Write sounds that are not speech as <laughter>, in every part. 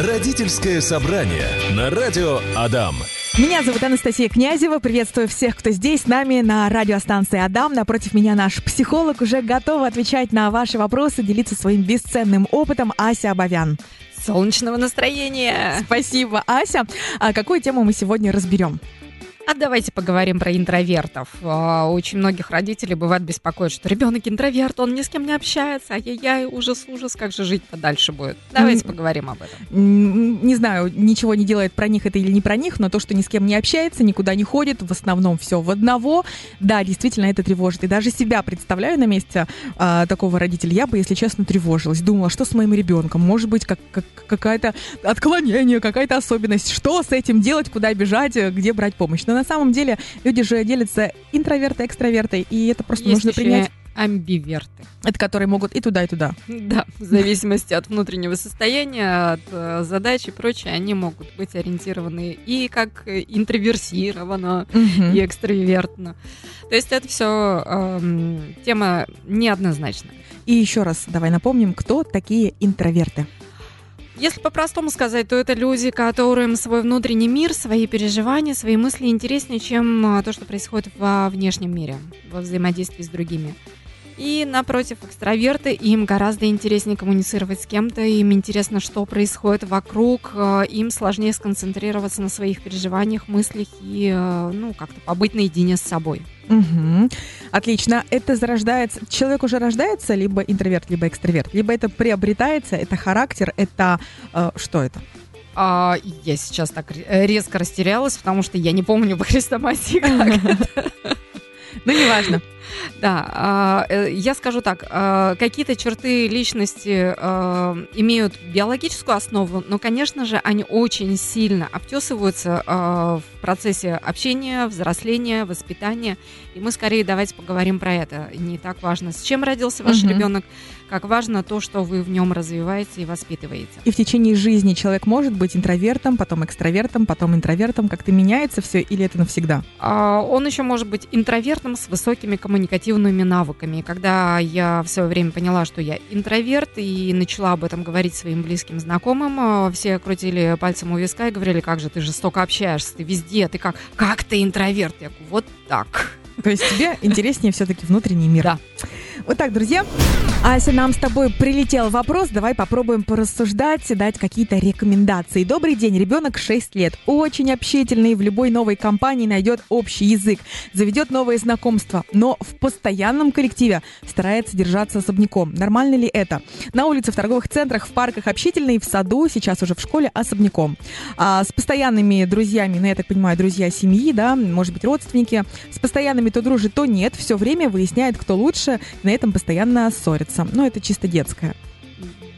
Родительское собрание на радио Адам. Меня зовут Анастасия Князева. Приветствую всех, кто здесь с нами на радиостанции Адам. Напротив меня наш психолог уже готова отвечать на ваши вопросы, делиться своим бесценным опытом Ася Абовян. Солнечного настроения! Спасибо, Ася. А какую тему мы сегодня разберем? А давайте поговорим про интровертов. А, очень многих родителей бывает беспокоит, что ребенок интроверт, он ни с кем не общается, ай-яй-яй, ужас, ужас, как же жить-то дальше будет. Давайте поговорим об этом. Не знаю, ничего не делает про них это или не про них, но то, что ни с кем не общается, никуда не ходит, в основном все в одного, да, действительно это тревожит. И даже себя представляю на месте а, такого родителя, я бы, если честно, тревожилась. Думала, что с моим ребенком? Может быть, как, как, какая-то отклонение, какая-то особенность. Что с этим делать, куда бежать, где брать помощь? Но на самом деле люди же делятся интроверты, экстраверты, и это просто Есть нужно принять. амбиверты. Это которые могут и туда, и туда. Да, в зависимости от внутреннего состояния, от э, задач и прочее, они могут быть ориентированы и как интроверсированно, Мгм. и экстравертно. То есть это все тема неоднозначная. И еще раз давай напомним, кто такие интроверты. Если по-простому сказать, то это люди, которым свой внутренний мир, свои переживания, свои мысли интереснее, чем а, то, что происходит во внешнем мире, во взаимодействии с другими. И напротив, экстраверты, им гораздо интереснее коммуницировать с кем-то, им интересно, что происходит вокруг, а, им сложнее сконцентрироваться на своих переживаниях, мыслях и, а, ну, как-то побыть наедине с собой. Мгм. Отлично. Это зарождается... Человек уже рождается либо интроверт, либо экстраверт, либо это приобретается, это характер, это... э, что это? А, я сейчас так ре- резко растерялась, потому что я не помню <laughs> по хрестоматии, как <laughs> Ну, неважно. <laughs> Да, а, э, я скажу так, а, какие-то черты личности а, имеют биологическую основу, но, конечно же, они очень сильно обтесываются в процессе общения, взросления, воспитания. И мы скорее давайте поговорим про это. Не так важно, с чем родился ваш Мгм. ребенок, как важно то, что вы в нем развиваете и воспитываете. И в течение жизни человек может быть интровертом, потом экстравертом, потом интровертом. Как-то меняется все или это навсегда? Он еще может быть интровертом с высокими коммуникативными навыками. И Когда я в свое время поняла, что я интроверт, и начала об этом говорить своим близким знакомым, а, все крутили пальцем у виска и говорили, как же ты жестоко общаешься, ты везде, ты как, как ты интроверт? Я говорю, вот так. То есть тебе интереснее все-таки внутренний мир. Да. Вот так, друзья. Ася, нам с тобой прилетел вопрос. Давай попробуем порассуждать, дать какие-то рекомендации. Добрый день. Ребенок 6 лет. Очень общительный. В любой новой компании найдет общий язык. Заведет новые знакомства. Но в постоянном коллективе старается держаться особняком. Нормально ли это? На улице, в торговых центрах, в парках общительный. В саду, сейчас уже в школе особняком. А с постоянными друзьями, ну, я так понимаю, друзья семьи, да, может быть, родственники. С постоянными то дружит, то нет. Все время выясняет, кто лучше. На этом постоянно ссорится. Ну, это чисто детское.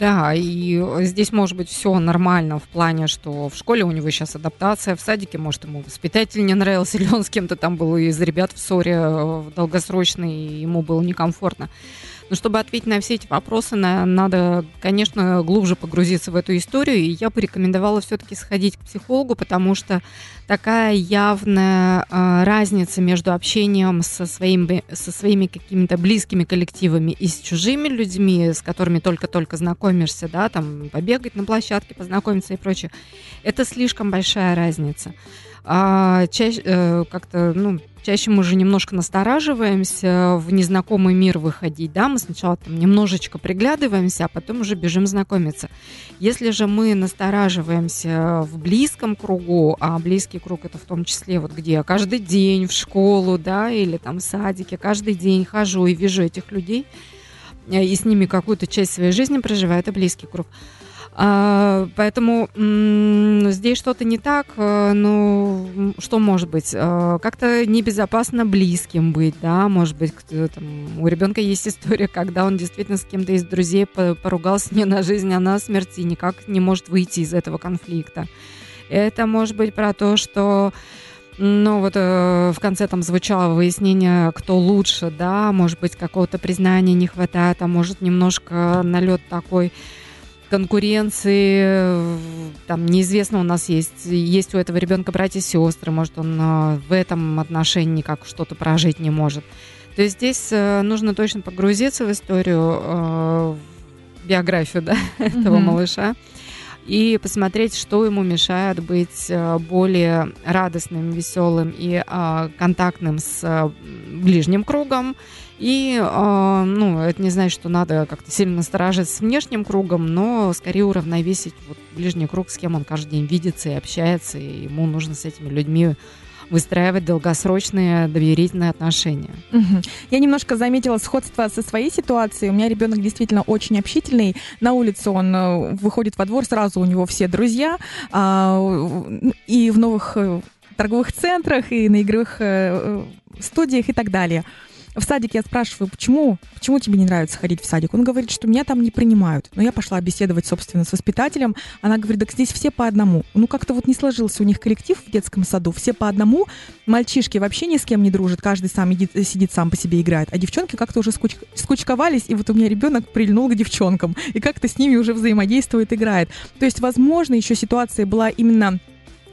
Да, и здесь может быть все нормально в плане, что в школе у него сейчас адаптация, в садике, может, ему воспитатель не нравился, <laughs> или он с кем-то там был из ребят в ссоре э, долгосрочной, и ему было некомфортно. Но чтобы ответить на все эти вопросы, на- надо, конечно, глубже погрузиться в эту историю, и я бы рекомендовала все-таки сходить к психологу, потому что такая явная э, разница между общением со своими, со своими какими-то близкими коллективами и с чужими людьми, с которыми только-только знакомишься, да, там побегать на площадке, познакомиться и прочее, это слишком большая разница. А, чаще, э, как-то, ну, чаще мы же немножко настораживаемся в незнакомый мир выходить, да, мы сначала там немножечко приглядываемся, а потом уже бежим знакомиться. Если же мы настораживаемся в близком кругу, а близкий круг это в том числе вот где я каждый день в школу, да, или там в садике, каждый день хожу и вижу этих людей, э, и с ними какую-то часть своей жизни проживаю, это близкий круг. А, поэтому здесь что-то не так, э, ну, что может быть? Э, Как-то небезопасно близким быть, да, может быть, кто- там, у ребенка есть история, когда он действительно с кем-то из друзей по- поругался не на жизнь, а на смерть, и никак не может выйти из этого конфликта. Это может быть про то, что ну, вот э, в конце там звучало выяснение, кто лучше, да, может быть, какого-то признания не хватает, а может, немножко налет такой конкуренции, э, там неизвестно у нас есть, есть у этого ребенка братья и сестры, может он э, в этом отношении никак что-то прожить не может. То есть здесь э, нужно точно погрузиться в историю, в биографию да, <laughs> этого Мгм. малыша и посмотреть, что ему мешает быть более радостным, веселым и контактным с ближним кругом. И, э, ну, это не значит, что надо как-то сильно насторожиться с внешним кругом, но скорее уравновесить вот ближний круг, с кем он каждый день видится и общается, и ему нужно с этими людьми выстраивать долгосрочные доверительные отношения. Угу. Я немножко заметила сходство со своей ситуацией. У меня ребенок действительно очень общительный. На улице он э, выходит во двор, сразу у него все друзья. А, и в новых э, торговых центрах, и на игровых э, студиях и так далее. В садике я спрашиваю, почему, почему тебе не нравится ходить в садик? Он говорит, что меня там не принимают. Но я пошла беседовать, собственно, с воспитателем. Она говорит, так здесь все по одному. Ну, как-то вот не сложился у них коллектив в детском саду. Все по одному. Мальчишки вообще ни с кем не дружат. Каждый сам идет, сидит сам по себе играет. А девчонки как-то уже скуч... скучковались. И вот у меня ребенок прильнул к девчонкам. И как-то с ними уже взаимодействует, играет. То есть, возможно, еще ситуация была именно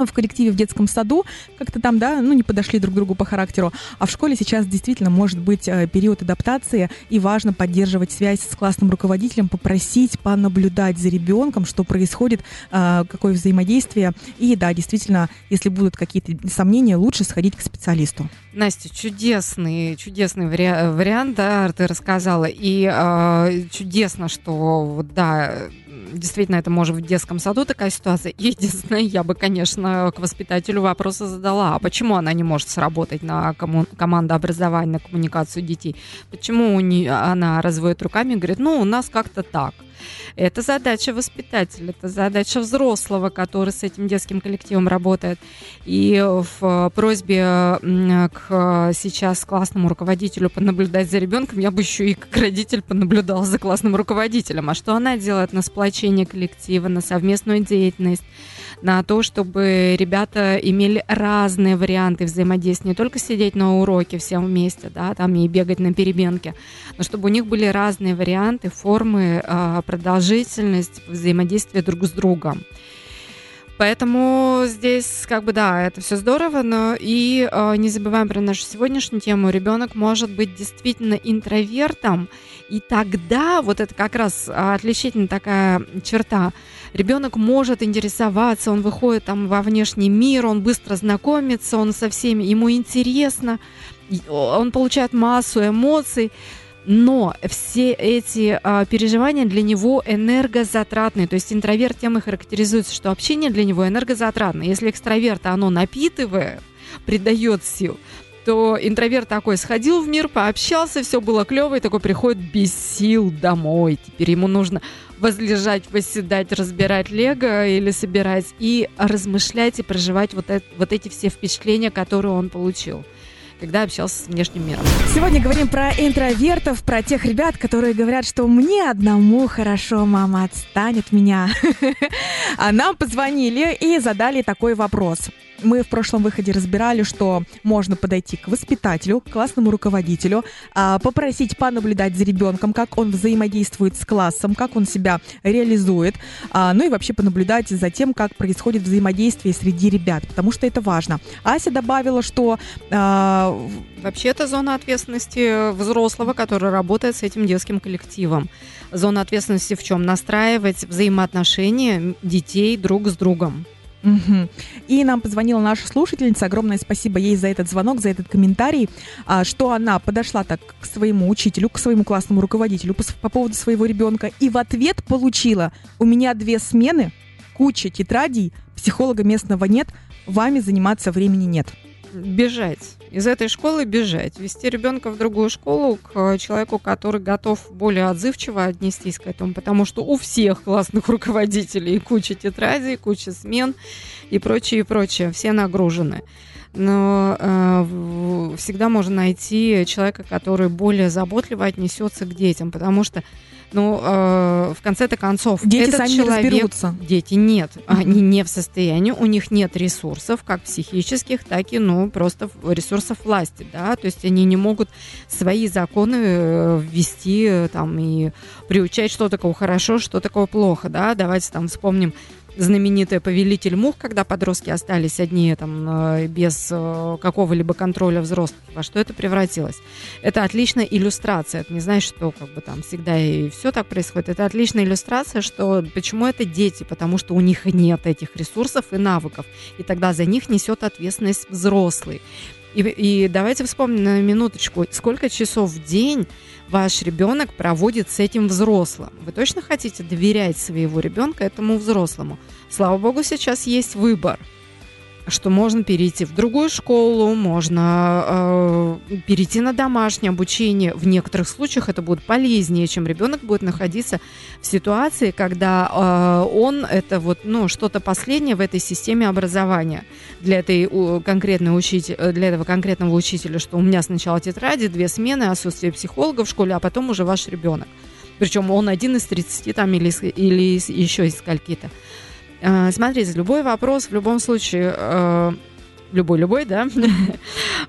в коллективе в детском саду как-то там, да, ну, не подошли друг к другу по характеру. А в школе сейчас действительно может быть э, период адаптации, и важно поддерживать связь с классным руководителем, попросить понаблюдать за ребенком, что происходит, э, какое взаимодействие. И да, действительно, если будут какие-то сомнения, лучше сходить к специалисту. Настя, чудесный, чудесный вари- вариант, да, ты рассказала. И э, чудесно, что, да, действительно, это может в детском саду такая ситуация. <laughs> Единственное, я бы, конечно, к воспитателю вопросы задала, а почему она не может сработать на комму- командообразование, на коммуникацию детей? Почему у нее, она разводит руками и говорит, ну, у нас как-то так. Это задача воспитателя, это задача взрослого, который с этим детским коллективом работает. И в просьбе к сейчас классному руководителю понаблюдать за ребенком, я бы еще и как родитель понаблюдала за классным руководителем. А что она делает на сплочение коллектива, на совместную деятельность? На то, чтобы ребята имели разные варианты взаимодействия, не только сидеть на уроке всем вместе, да, там и бегать на перебенке, но чтобы у них были разные варианты, формы, а, продолжительность взаимодействия друг с другом. Поэтому здесь, как бы, да, это все здорово, но и э, не забываем про нашу сегодняшнюю тему. Ребенок может быть действительно интровертом, и тогда вот это как раз отличительная такая черта. Ребенок может интересоваться, он выходит там во внешний мир, он быстро знакомится, он со всеми, ему интересно, он получает массу эмоций но все эти а, переживания для него энергозатратные. То есть интроверт тем и характеризуется, что общение для него энергозатратное. Если экстраверта оно напитывает, придает сил, то интроверт такой сходил в мир, пообщался, все было клево, и такой приходит без сил домой. Теперь ему нужно возлежать, восседать, разбирать лего или собирать и размышлять и проживать вот, это, вот эти все впечатления, которые он получил когда общался с внешним миром. Сегодня говорим про интровертов, про тех ребят, которые говорят, что мне одному хорошо, мама отстанет меня. <laughs> А нам позвонили и задали такой вопрос мы в прошлом выходе разбирали, что можно подойти к воспитателю, к классному руководителю, а, попросить понаблюдать за ребенком, как он взаимодействует с классом, как он себя реализует, а, ну и вообще понаблюдать за тем, как происходит взаимодействие среди ребят, потому что это важно. Ася добавила, что... Вообще это зона ответственности взрослого, который работает с этим детским коллективом. Зона ответственности в чем? Настраивать взаимоотношения детей друг с другом. Угу. И нам позвонила наша слушательница. Огромное спасибо ей за этот звонок, за этот комментарий, а, что она подошла так к своему учителю, к своему классному руководителю по, по поводу своего ребенка и в ответ получила: у меня две смены, куча тетрадей, психолога местного нет, вами заниматься времени нет бежать. Из этой школы бежать. Вести ребенка в другую школу к человеку, который готов более отзывчиво отнестись к этому, потому что у всех классных руководителей куча тетрадей, куча смен и прочее, и прочее. Все нагружены но э, всегда можно найти человека, который более заботливо отнесется к детям, потому что ну, э, в конце-то концов, дети этот сами человек, не разберутся. Дети нет, они не в состоянии, у них нет ресурсов, как психических, так и, ну, просто ресурсов власти, да, то есть они не могут свои законы э, ввести там и приучать, что такое хорошо, что такое плохо, да, давайте там вспомним знаменитый повелитель мух, когда подростки остались одни там э, без э, какого-либо контроля взрослых, во что это превратилось. Это отличная иллюстрация. Это не значит, что как бы там всегда и все так происходит. Это отличная иллюстрация, что почему это дети, потому что у них нет этих ресурсов и навыков, и тогда за них несет ответственность взрослый. И, и давайте вспомним на минуточку, сколько часов в день ваш ребенок проводит с этим взрослым. Вы точно хотите доверять своего ребенка этому взрослому? Слава богу, сейчас есть выбор что можно перейти в другую школу, можно э, перейти на домашнее обучение. В некоторых случаях это будет полезнее, чем ребенок будет находиться в ситуации, когда э, он это вот ну что-то последнее в этой системе образования для этой у, конкретной учителя, для этого конкретного учителя, что у меня сначала тетради, две смены, отсутствие психолога в школе, а потом уже ваш ребенок. Причем он один из 30 там или, или еще из скольки-то. Э, смотрите, любой вопрос в любом случае э, любой-любой, да,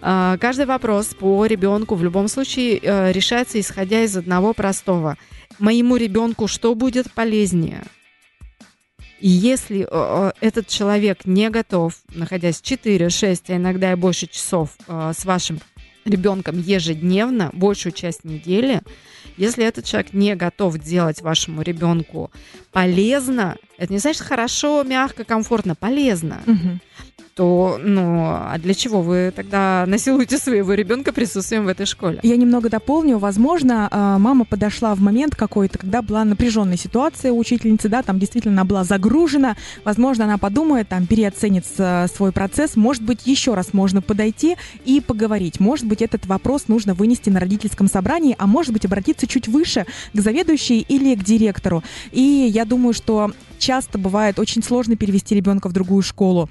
э, <laughs> каждый вопрос по ребенку в любом случае решается исходя из одного простого. Моему ребенку что будет полезнее? И если этот человек не готов, находясь 4, 6, а иногда и больше часов с вашим ребенком ежедневно, большую часть недели, если этот человек не готов делать вашему ребенку полезно, это не значит хорошо, мягко, комфортно, полезно. Угу то, ну, а для чего вы тогда насилуете своего ребенка присутствием в этой школе? Я немного дополню. Возможно, а, мама подошла в момент какой-то, когда была напряженная ситуация у учительницы, да, там действительно она была загружена. Возможно, она подумает, там, переоценит свой процесс. Может быть, еще раз можно подойти и поговорить. Может быть, этот вопрос нужно вынести на родительском собрании, а может быть, обратиться чуть выше к заведующей или к директору. И я думаю, что часто бывает очень сложно перевести ребенка в другую школу.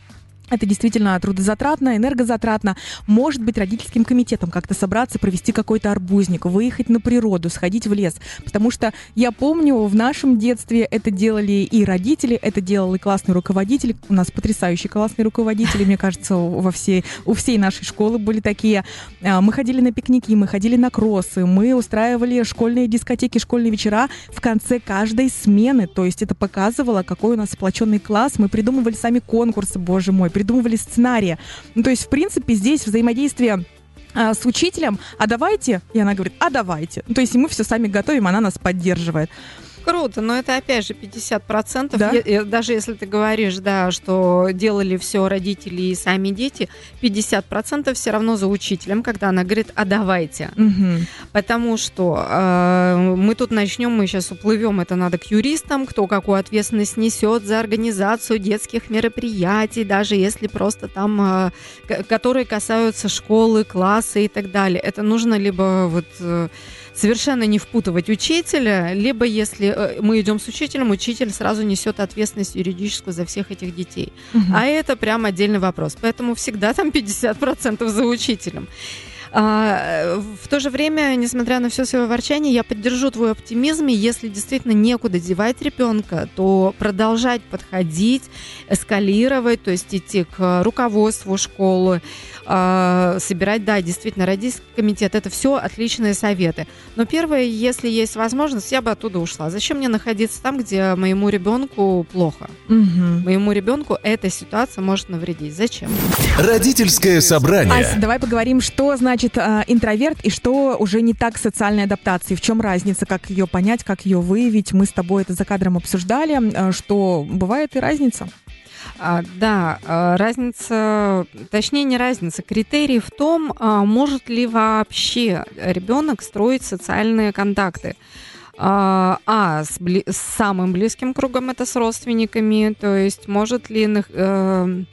Это действительно трудозатратно, энергозатратно. Может быть, родительским комитетом как-то собраться, провести какой-то арбузник, выехать на природу, сходить в лес. Потому что я помню, в нашем детстве это делали и родители, это делал и классный руководитель. У нас потрясающие классные руководители, мне кажется, во всей, у всей нашей школы были такие. А, мы ходили на пикники, мы ходили на кроссы, мы устраивали школьные дискотеки, школьные вечера в конце каждой смены. То есть это показывало, какой у нас сплоченный класс. Мы придумывали сами конкурсы, боже мой, придумывали сценарии. Ну, то есть, в принципе, здесь взаимодействие а, с учителем, а давайте, и она говорит, а давайте. Ну, то есть мы все сами готовим, она нас поддерживает. Круто, но это опять же 50%. Да? Я, даже если ты говоришь, да, что делали все родители и сами дети, 50% все равно за учителем, когда она говорит, а давайте. Угу. Потому что э, мы тут начнем, мы сейчас уплывем, это надо к юристам, кто какую ответственность несет за организацию детских мероприятий, даже если просто там, э, которые касаются школы, класса и так далее. Это нужно либо вот... Э, совершенно не впутывать учителя, либо если э, мы идем с учителем, учитель сразу несет ответственность юридическую за всех этих детей. Угу. А это прям отдельный вопрос. Поэтому всегда там 50% за учителем. А, в то же время, несмотря на все свое ворчание, я поддержу твой оптимизм, и если действительно некуда девать ребенка, то продолжать подходить, эскалировать, то есть идти к руководству школы, а, собирать, да, действительно, родительский комитет, это все отличные советы. Но первое, если есть возможность, я бы оттуда ушла. Зачем мне находиться там, где моему ребенку плохо? Угу. Моему ребенку эта ситуация может навредить. Зачем? Родительское собрание. Ася, давай поговорим, что значит э, интроверт и что уже не так с социальной адаптацией. В чем разница, как ее понять, как ее выявить. Мы с тобой это за кадром обсуждали, э, что бывает и разница. А, да, а, разница, точнее не разница, критерий в том, а, может ли вообще ребенок строить социальные контакты. А, с, бли- с самым близким кругом это с родственниками, то есть может ли э,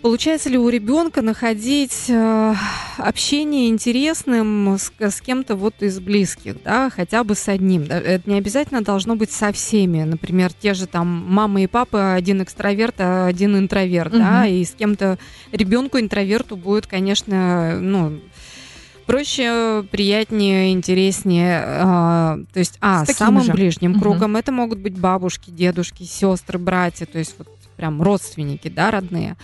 Получается ли у ребенка находить э, общение интересным с, с кем-то вот из близких, да, хотя бы с одним? Это не обязательно должно быть со всеми. Например, те же там мама и папа, один экстраверт, а один интроверт, угу. да, и с кем-то ребенку интроверту будет, конечно, ну проще, приятнее, интереснее. А, то есть, а, с самым же. ближним кругом угу. это могут быть бабушки, дедушки, сестры, братья, то есть вот прям родственники, да, родные.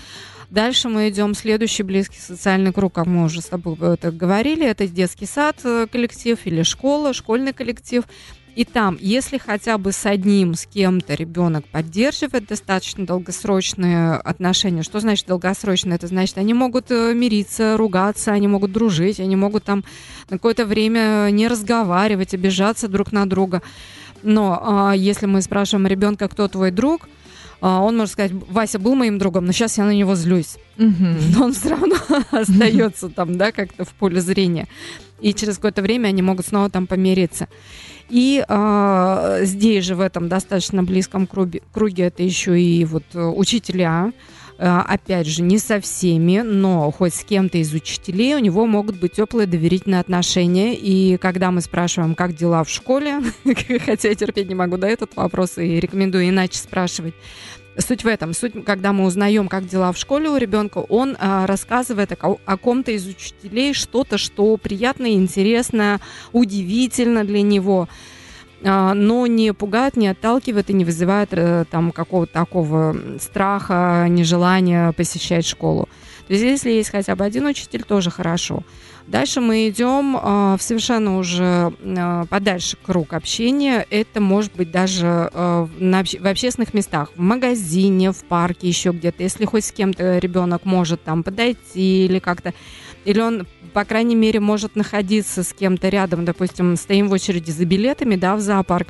Дальше мы идем следующий близкий социальный круг, как мы уже с тобой это говорили, это детский сад э, коллектив или школа, школьный коллектив. И там, если хотя бы с одним, с кем-то ребенок поддерживает достаточно долгосрочные отношения, что значит долгосрочные? Это значит, они могут э, мириться, ругаться, они могут дружить, они могут там на какое-то время не разговаривать, обижаться друг на друга. Но а, если мы спрашиваем ребенка, кто твой друг, он может сказать, Вася был моим другом, но сейчас я на него злюсь. Но он все равно <laughs> остается там, да, как-то в поле зрения. И через какое-то время они могут снова там помириться. И э, здесь же в этом достаточно близком круге, круге это еще и вот э, учителя. Э, опять же, не со всеми, но хоть с кем-то из учителей у него могут быть теплые доверительные отношения. И когда мы спрашиваем, как дела в школе, <laughs> хотя я терпеть не могу до этот вопрос и рекомендую иначе спрашивать, Суть в этом. Суть, когда мы узнаем, как дела в школе у ребенка, он а, рассказывает о, о ком-то из учителей что-то, что приятно, интересно, удивительно для него а, но не пугает, не отталкивает и не вызывает э, там какого-то такого страха, нежелания посещать школу. То есть если есть хотя бы один учитель, тоже хорошо. Дальше мы идем э, в совершенно уже э, подальше круг общения. Это может быть даже э, на, в общественных местах, в магазине, в парке, еще где-то. Если хоть с кем-то ребенок может там подойти или как-то, или он по крайней мере, может находиться с кем-то рядом, допустим, стоим в очереди за билетами, да, в зоопарк,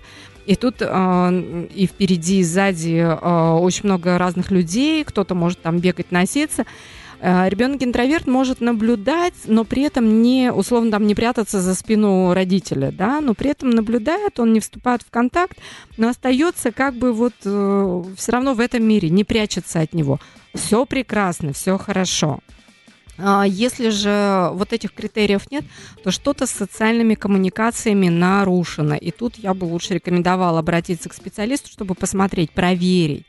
и тут э, и впереди, и сзади э, очень много разных людей, кто-то может там бегать, носиться. Э, Ребенок-интроверт может наблюдать, но при этом не, условно, там не прятаться за спину родителя, да, но при этом наблюдает, он не вступает в контакт, но остается как бы вот э, все равно в этом мире, не прячется от него. Все прекрасно, все хорошо. А если же вот этих критериев нет, то что-то с социальными коммуникациями нарушено. И тут я бы лучше рекомендовала обратиться к специалисту, чтобы посмотреть, проверить.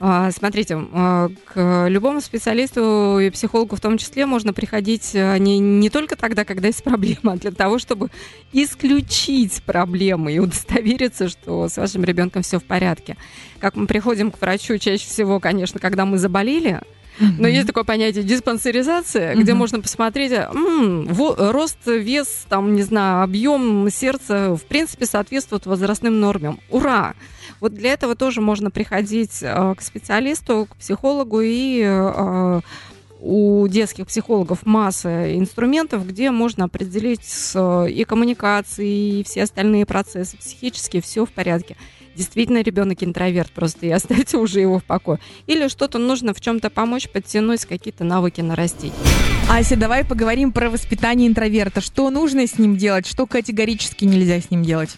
А, смотрите, а, к любому специалисту и психологу в том числе можно приходить не, не только тогда, когда есть проблема, а для того, чтобы исключить проблемы и удостовериться, что с вашим ребенком все в порядке. Как мы приходим к врачу чаще всего, конечно, когда мы заболели, но есть такое понятие диспансеризация, где можно посмотреть, м-м, рост, вес, там, не знаю, объем сердца, в принципе, соответствует возрастным нормам. Ура! Вот для этого тоже можно приходить э, к специалисту, к психологу и э, у детских психологов масса инструментов, где можно определить и коммуникации, и все остальные процессы психические, все в порядке действительно ребенок интроверт просто и оставьте уже его в покое. Или что-то нужно в чем-то помочь, подтянуть, какие-то навыки нарастить. Ася, давай поговорим про воспитание интроверта. Что нужно с ним делать, что категорически нельзя с ним делать?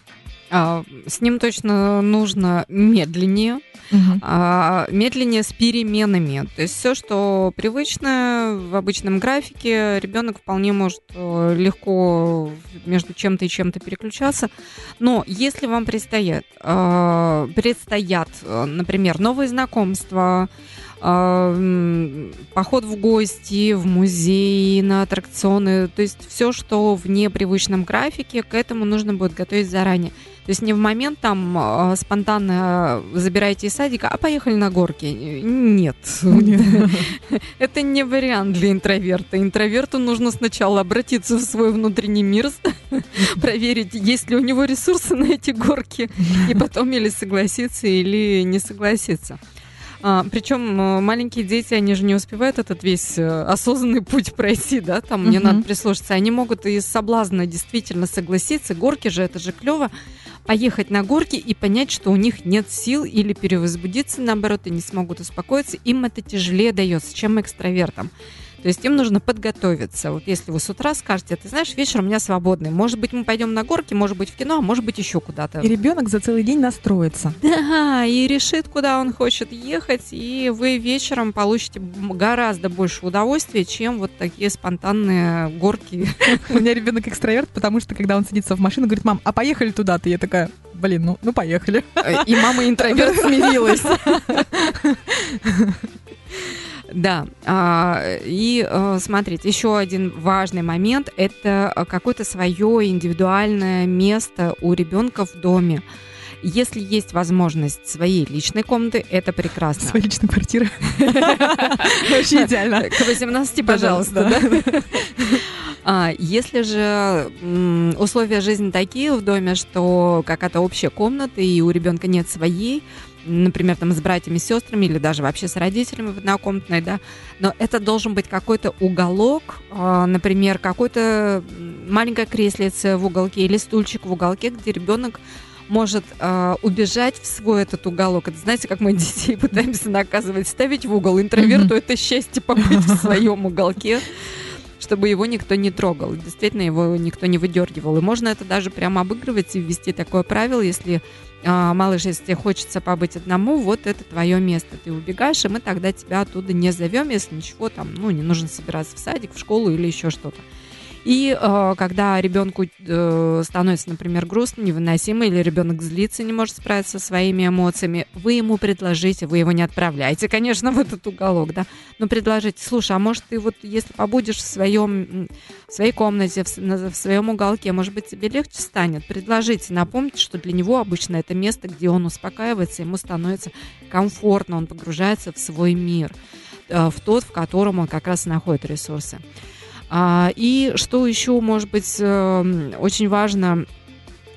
А, с ним точно нужно медленнее, угу. а, медленнее с переменами. То есть все, что привычно в обычном графике, ребенок вполне может э, легко между чем-то и чем-то переключаться. Но если вам предстоят, а, предстоят, например, новые знакомства, поход в гости, в музей, на аттракционы, то есть все, что в непривычном графике, к этому нужно будет готовить заранее. То есть не в момент там а, спонтанно забираете из садика, а поехали на горки. Нет. <laughs> Это не вариант для интроверта. Интроверту нужно сначала обратиться в свой внутренний мир, <laughs> проверить, есть ли у него ресурсы на эти горки, и потом или согласиться, или не согласиться. А, причем э, маленькие дети, они же не успевают этот весь э, осознанный путь пройти, да, там мне надо прислушаться. Они могут из соблазна действительно согласиться. Горки же, это же клево поехать на горки и понять, что у них нет сил или перевозбудиться, наоборот, и не смогут успокоиться, им это тяжелее дается, чем экстравертам. То есть им нужно подготовиться. Вот если вы с утра скажете, ты знаешь, вечер у меня свободный. Может быть, мы пойдем на горки, может быть, в кино, а может быть, еще куда-то. И ребенок за целый день настроится. <laughs> Да, и решит, куда он хочет ехать, и вы вечером получите гораздо больше удовольствия, чем вот такие спонтанные горки. <laughs> У меня ребенок экстраверт, потому что когда он садится в машину, говорит, мам, а поехали туда-то? Я такая, блин, ну, ну поехали. И мама интроверт <laughs> смирилась. Да, а, и а, смотрите, еще один важный момент – это какое-то свое индивидуальное место у ребенка в доме. Если есть возможность своей личной комнаты, это прекрасно. Своей личной квартиры. <laughs> Вообще идеально. К 18, пожалуйста. <laughs> А, если же условия жизни такие в доме, что какая-то общая комната, и у ребенка нет своей, например, там с братьями, сестрами или даже вообще с родителями в однокомнатной, да, но это должен быть какой-то уголок, а, например, какой-то маленькое креслице в уголке или стульчик в уголке, где ребенок может э, убежать в свой этот уголок. Это знаете, как мы <laughs> детей пытаемся наказывать, ставить в угол. Интроверту mm-hmm. это счастье побыть в своем уголке чтобы его никто не трогал. Действительно, его никто не выдергивал. И можно это даже прямо обыгрывать и ввести такое правило, если а, малыш, если тебе хочется побыть одному, вот это твое место. Ты убегаешь, и мы тогда тебя оттуда не зовем, если ничего там, ну, не нужно собираться в садик, в школу или еще что-то. И э, когда ребенку э, становится, например, грустно, невыносимо, или ребенок злится, не может справиться со своими эмоциями, вы ему предложите, вы его не отправляете, конечно, <laughs> в этот уголок, да, но предложите, слушай, а может ты вот, если побудешь в своем, в своей комнате, в, в своем уголке, может быть, тебе легче станет? Предложите, напомните, что для него обычно это место, где он успокаивается, ему становится комфортно, он погружается в свой мир, э, в тот, в котором он как раз находит ресурсы. А, и что еще, может быть, эм, очень важно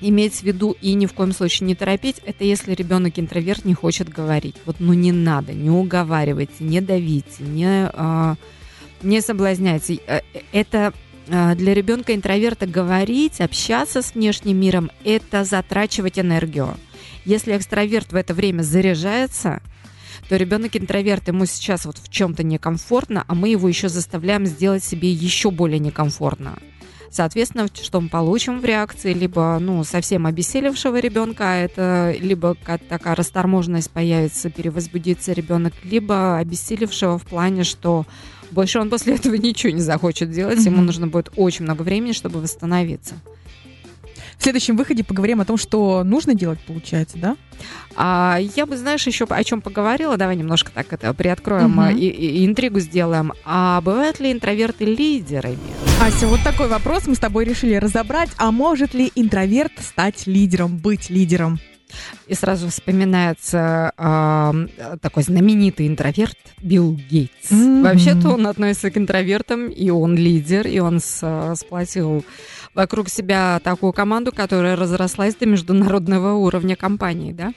иметь в виду и ни в коем случае не торопить, это если ребенок интроверт не хочет говорить. Вот, ну не надо, не уговаривайте, не давите, не, а, не соблазняйте. Э, это э, для ребенка интроверта говорить, общаться с внешним миром, это затрачивать энергию. Если экстраверт в это время заряжается, то ребенок интроверт, ему сейчас вот в чем-то некомфортно, а мы его еще заставляем сделать себе еще более некомфортно. Соответственно, что мы получим в реакции, либо ну, совсем обессилевшего ребенка, а это либо такая расторможенность появится, перевозбудится ребенок, либо обессилевшего в плане, что больше он после этого <laughs> ничего не захочет делать, mm-hmm. ему нужно будет очень много времени, чтобы восстановиться. В следующем выходе поговорим о том, что нужно делать, получается, да? А, я бы, знаешь, еще о чем поговорила. Давай немножко так это приоткроем угу. и, и интригу сделаем. А бывают ли интроверты лидерами? Ася, вот такой вопрос мы с тобой решили разобрать. А может ли интроверт стать лидером, быть лидером? И сразу вспоминается э, такой знаменитый интроверт Билл Гейтс. Mm-hmm. Вообще-то он относится к интровертам, и он лидер, и он с, сплотил вокруг себя такую команду, которая разрослась до международного уровня компании, да.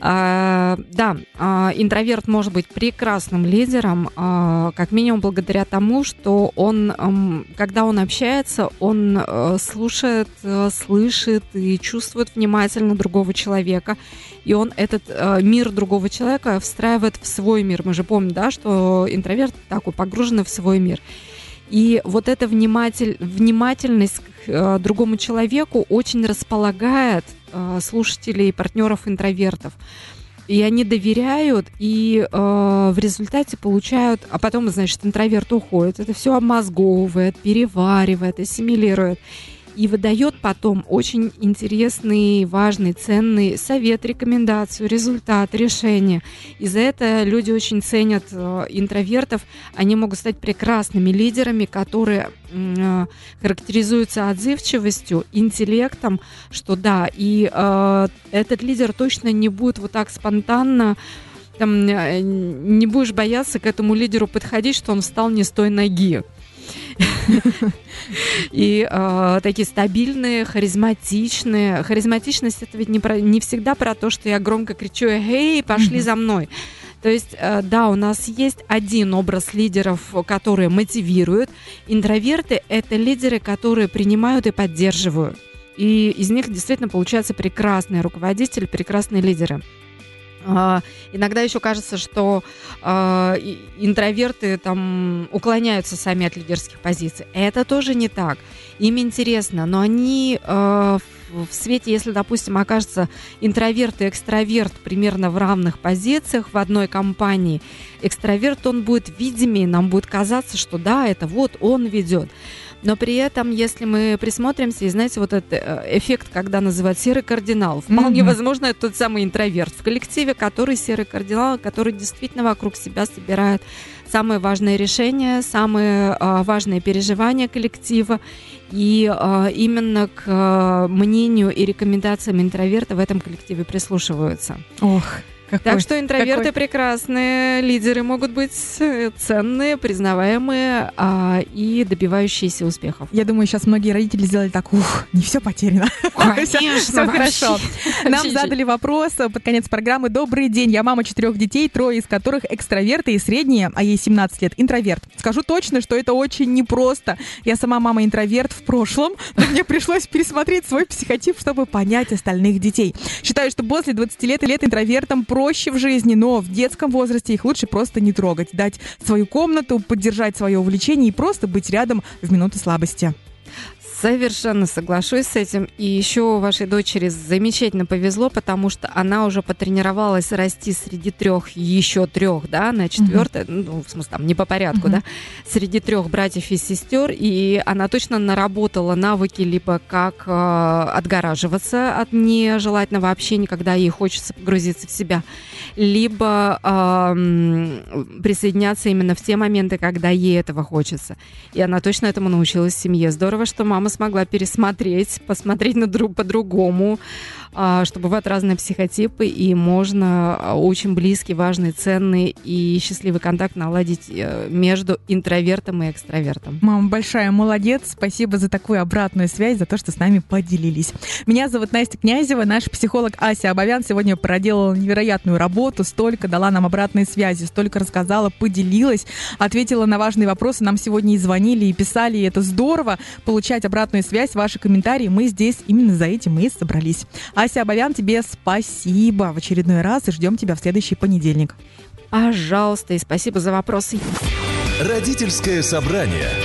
А, да, а, интроверт может быть прекрасным лидером, а, как минимум благодаря тому, что он, когда он общается, он а, слушает, а, слышит и чувствует внимательно другого человека, и он этот а, мир другого человека встраивает в свой мир. Мы же помним, да, что интроверт такой погруженный в свой мир. И вот эта вниматель, внимательность к э, другому человеку очень располагает э, слушателей и партнеров интровертов. И они доверяют, и э, в результате получают, а потом, значит, интроверт уходит, это все обмозговывает, переваривает, ассимилирует и выдает потом очень интересный, важный, ценный совет, рекомендацию, результат, решение. И за это люди очень ценят э, интровертов. Они могут стать прекрасными лидерами, которые э, характеризуются отзывчивостью, интеллектом, что да, и э, этот лидер точно не будет вот так спонтанно там, э, не будешь бояться к этому лидеру подходить, что он встал не с той ноги. <laughs> И э, такие стабильные, харизматичные. Харизматичность это ведь не, про, не всегда про то, что я громко кричу «Эй, пошли за мной!» То есть, э, да, у нас есть один образ лидеров, которые мотивируют. Интроверты — это лидеры, которые принимают и поддерживают. И из них действительно получаются прекрасные руководители, прекрасные лидеры. Uh, иногда еще кажется, что uh, интроверты там уклоняются сами от лидерских позиций. Это тоже не так. Им интересно, но они uh, в свете, если, допустим, окажется интроверт и экстраверт примерно в равных позициях в одной компании, экстраверт, он будет видимее, нам будет казаться, что да, это вот он ведет. Но при этом, если мы присмотримся, и знаете, вот этот э, эффект, когда называют серый кардинал, вполне mm-hmm. возможно, это тот самый интроверт в коллективе, который серый кардинал, который действительно вокруг себя собирает самые важные решения, самые э, важные переживания коллектива. И э, именно к э, мнению и рекомендациям интроверта в этом коллективе прислушиваются. Ох. Какой- Так что интроверты какой- прекрасные, лидеры могут быть э, ценные, признаваемые а, и добивающиеся успехов. Я думаю, сейчас многие родители сделали так, ух, не все потеряно. <laughs> Конечно, Всё хорошо. Нам задали вопрос под конец программы. Добрый день, я мама четырех детей, трое из которых экстраверты и средние, а ей 17 лет, интроверт. Скажу точно, что это очень непросто. Я сама мама интроверт в прошлом, но мне пришлось пересмотреть свой психотип, чтобы понять остальных детей. Считаю, что после 20 лет и лет интровертам проще в жизни, но в детском возрасте их лучше просто не трогать, дать свою комнату, поддержать свое увлечение и просто быть рядом в минуты слабости. Совершенно соглашусь с этим. И еще вашей дочери замечательно повезло, потому что она уже потренировалась расти среди трех, еще трех, да, на четвертое, ну, в смысле, там, не по порядку, Мгм. да, среди трех братьев и сестер, и она точно наработала навыки либо как э, отгораживаться от нежелательного общения, когда ей хочется погрузиться в себя, либо м, присоединяться именно в те моменты, когда ей этого хочется. И она точно этому научилась в семье. Здорово, что мама смогла пересмотреть, посмотреть на друг по-другому, а, что бывают разные психотипы, и можно а, очень близкий, важный, ценный и счастливый контакт наладить э, между интровертом и экстравертом. Мама большая молодец. Спасибо за такую обратную связь, за то, что с нами поделились. Меня зовут Настя Князева. Наш психолог Ася Абовян сегодня проделала невероятную работу. Столько дала нам обратной связи, столько рассказала, поделилась, ответила на важные вопросы. Нам сегодня и звонили, и писали, и это здорово получать обратную связь, ваши комментарии. Мы здесь именно за этим и собрались. Ася Абовян, тебе спасибо в очередной раз и ждем тебя в следующий понедельник. Пожалуйста, и спасибо за вопросы. Родительское собрание.